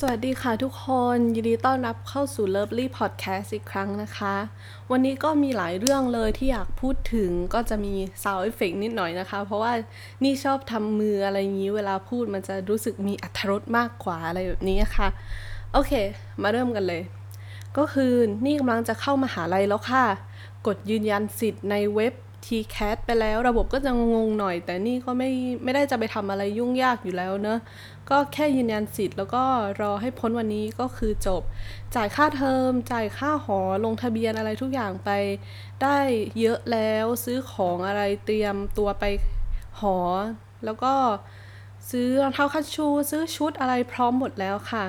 สวัสดีค่ะทุกคนยินดีต้อนรับเข้าสู่ Lovely Podcast อีกครั้งนะคะ วันนี้ก็มีหลายเรื่องเลยที่อยากพูดถึงก็จะมี sound effect นิดหน่อยนะคะ เพราะว่านี่ชอบทำมืออะไรอย่างนี้เวลาพูดมันจะรู้สึกมีอัธรสมากกว่าอะไรแบบนี้ค่ะ โอเค มาเริ่มกันเลย ก็คือนี่กำลังจะเข้ามาหาลัยแล้วค่ะ กดยืนยันสิทธิ์ในเว็บ TCAT ไปแล้วระบบก็จะงงหน่อย แต่นี่ก็ไม่ไม่ได้จะไปทำอะไรยุ่งยากอยู่แล้วเนอะก็แค่ยืนยันสิทธิ์แล้วก็รอให้พ้นวันนี้ก็คือจบ จ่ายค่าเทอม จ่ายค่าหอลงทะเบียนอะไรทุกอย่างไป ได้เยอะแล้วซื้อของอะไรเตรียมตัวไปหอ แล้วก็ซื้อรองเท้าคัชชู ซื้อชุดอะไรพร้อมหมดแล้วค่ะ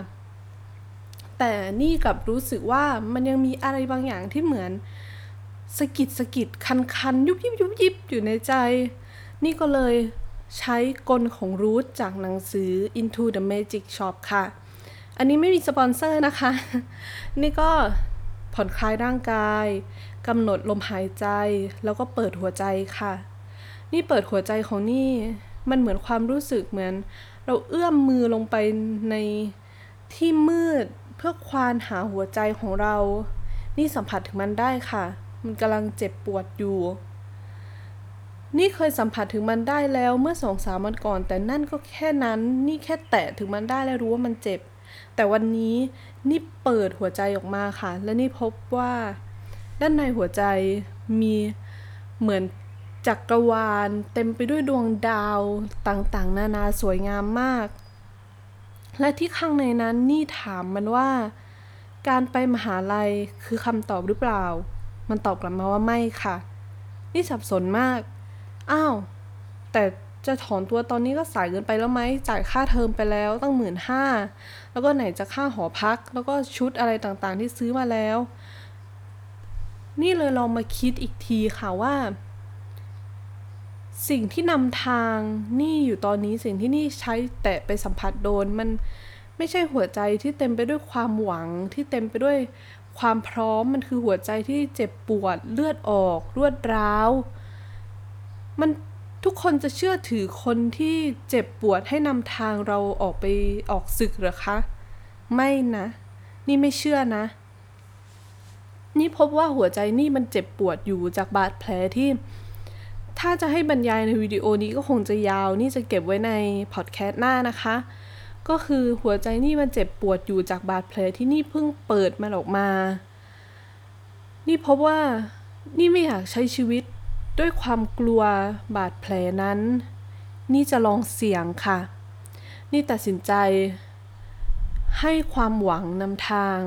แต่นี่กลับรู้สึกว่ามันยังมีอะไรบางอย่างที่เหมือน สะกิดสะกิดคันคันยุบยิบยุบยิบอยู่ในใจ นี่ก็เลยใช้กลของรูทจากหนังสือ Into the Magic Shop ค่ะ อันนี้ไม่มีสปอนเซอร์นะคะ นี่ก็ผ่อนคลายร่างกายกำหนดลมหายใจ แล้วก็เปิดหัวใจค่ะ นี่เปิดหัวใจของนี่มันเหมือนความรู้สึกเหมือน เราเอื้อมมือลงไปในที่มืดเพื่อควานหาหัวใจของเรา นี่สัมผัสถึงมันได้ค่ะ มันกำลังเจ็บปวดอยู่ นี่เคยสัมผัสถึงมันได้แล้วเมื่อสองสามวันก่อน แต่นั่นก็แค่นั้น นี่แค่แตะถึงมันได้แล้วรู้ว่ามันเจ็บ แต่วันนี้นี่เปิดหัวใจออกมาค่ะ และนี่พบว่า ด้านในหัวใจมีเหมือนจักรวาลเต็มไปด้วยดวงดาวต่างๆ นานาสวยงามมาก และที่ข้างในนั้นนี่ถามมันว่า การไปมหาลัยคือคำตอบหรือเปล่า มันตอบกลับมาว่าไม่ค่ะ นี่สับสนมาก อ้าว แต่จะถอนตัวตอนนี้ก็สายเกินไปแล้วไหมจ่ายค่าเทอมไปแล้วตั้งหมื่นห้าแล้วก็ไหนจะค่าหอพัก แล้วก็ชุดอะไรต่างๆที่ซื้อมาแล้ว นี่เลยลองมาคิดอีกทีค่ะว่า สิ่งที่นำทางนี่อยู่ตอนนี้สิ่งที่นี่ใช้แตะไปสัมผัสโดนมันไม่ใช่หัวใจที่เต็มไปด้วยความหวังที่เต็มไปด้วย ความพร้อมมันคือหัวใจที่เจ็บปวดเลือดออกรวดร้าว มันทุกคนจะเชื่อถือคนที่เจ็บปวดให้นำทางเราออกไปออกศึกหรอคะ ไม่นะ นี่ไม่เชื่อนะ นี่พบว่าหัวใจนี่มันเจ็บปวดอยู่จากบาดแผลที่ ถ้าจะให้บรรยายในวิดีโอนี้ก็คงจะยาว นี่จะเก็บไว้ในพอดแคสต์หน้านะคะ ก็คือหัวใจนี่มันเจ็บปวดอยู่จากบาดแผลที่นี่เพิ่งเปิดมันออกมา นี่พบว่านี่ไม่อยากใช้ชีวิตด้วยความกลัวบาดแผลนั้น นี่จะลองเสี่ยงค่ะ นี่ตัดสินใจ ให้ความหวังนำทาง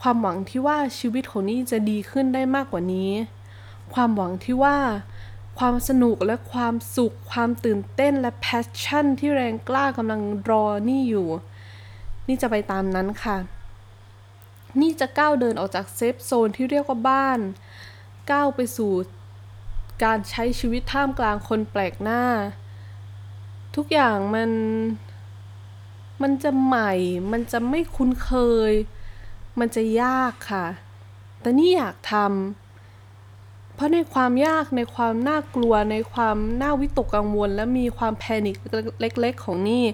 ความหวังที่ว่าชีวิตของนี่จะดีขึ้นได้มากกว่านี้ ความหวังที่ว่า ความสนุกและความสุข ความตื่นเต้นและ passion ที่แรงกล้ากำลังรอนี่อยู่ นี่จะไปตามนั้นค่ะ นี่จะก้าวเดินออกจาก safe zone ที่เรียกว่าบ้าน ก้าวไปสู่การใช้ชีวิตท่ามกลางคนแปลกหน้า ทุกอย่างมันมันจะใหม่ มันจะไม่คุ้นเคย มันจะยากค่ะ แต่นี่อยากทำ เพราะในความยากในความน่ากลัวในความน่าวิตกกังวล และมีความแพนิคเล็ก ๆ ของนี่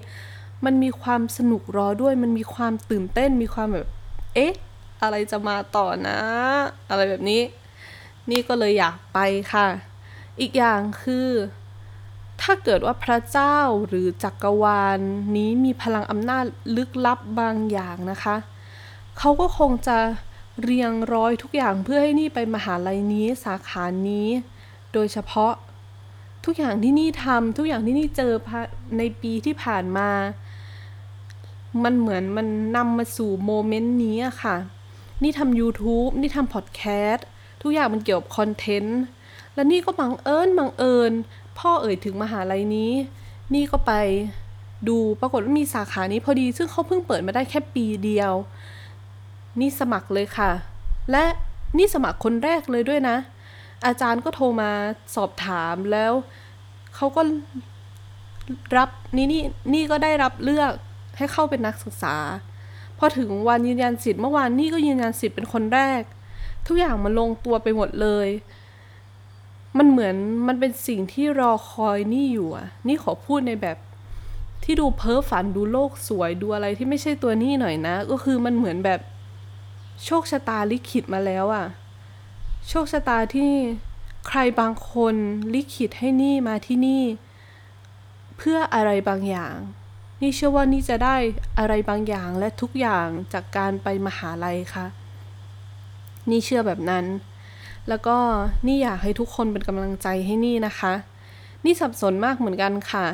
มันมีความสนุกรอด้วย มันมีความตื่นเต้น มีความแบบ เอ๊ะ อะไรจะมาต่อนะ อะไรแบบนี้ นี่ก็เลยอยากไปค่ะ อีกอย่างคือ ถ้าเกิดว่าพระเจ้าหรือจักรวาลนี้มีพลังอำนาจลึกลับบางอย่างนะคะ เขาก็คงจะ เรียงร้อยทุกอย่างเพื่อให้นี่ไปมหาลัยนี้สาขานี้ โดยเฉพาะทุกอย่างที่นี่ทำทุกอย่างที่นี่เจอในปีที่ผ่านมา มันเหมือนมันนำมาสู่โมเมนต์นี้ค่ะ นี่ทำ YouTube นี่ทำพอดแคสต์ทุกอย่างมันเกี่ยวกับคอนเทนต์ และนี่ก็บังเอิญบังเอิญ พ่อเอ่ยถึงมหาลัยนี้ นี่ก็ไปดูปรากฏว่ามีสาขานี้พอดี ซึ่งเขาเพิ่งเปิดมาได้แค่ปีเดียว นี่สมัครเลยค่ะ และนี่สมัครคนแรกเลยด้วยนะ อาจารย์ก็โทรมาสอบถามแล้วเขาก็รับนี่นี่นี่ก็ได้รับเลือกให้เข้าเป็นนักศึกษา พอถึงวันยืนยันสิทธิ์เมื่อวานนี่ก็ยืนยันสิทธิ์เป็นคนแรก ทุกอย่างมันลงตัวไปหมดเลย มันเหมือนมันเป็นสิ่งที่รอคอยนี่อยู่อะ นี่ขอพูดในแบบที่ดูเพ้อฝันดูโลกสวยดูอะไรที่ไม่ใช่ตัวนี่หน่อยนะ ก็คือมันเหมือนแบบ โชคชะตาลิขิตมาแล้วอะโชคชะตาที่ใครบางคนลิขิตให้นี่มาที่นี่ เพื่ออะไรบางอย่าง นี่เชื่อว่านี่จะได้อะไรบางอย่างและทุกอย่างจากการไปมหาลัยค่ะ นี่เชื่อแบบนั้น แล้วก็นี่อยากให้ทุกคนเป็นกำลังใจให้นี่นะคะ นี่สับสนมากเหมือนกันค่ะ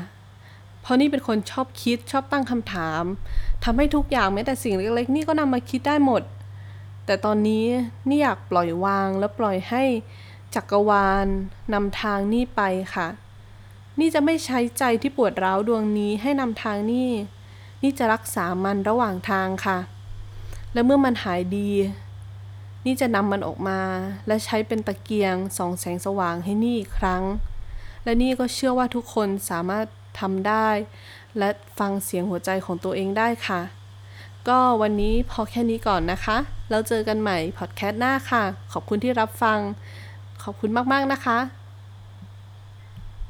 เพราะนี่เป็นคนชอบคิดชอบตั้งคำถามทำให้ทุกอย่างแม้แต่สิ่งเล็กๆ นี่ก็นำมาคิดได้หมด แต่ตอนนี้นี่อยากปล่อยวางและปล่อยให้จักรวาลนำทางนี่ไปค่ะ นี่จะไม่ใช้ใจที่ปวดร้าวดวงนี้ให้นำทางนี่ นี่จะรักษามันระหว่างทางค่ะ และเมื่อมันหายดี นี่จะนำมันออกมาและใช้เป็นตะเกียงส่องแสงสว่างให้นี่อีกครั้ง และนี่ก็เชื่อว่าทุกคนสามารถทำได้ และฟังเสียงหัวใจของตัวเองได้ค่ะ ก็วันนี้พอแค่นี้ก่อนนะคะ แล้วเจอกันใหม่พอดแคสต์หน้าค่ะ ขอบคุณที่รับฟัง ขอบคุณมาก ๆ นะคะ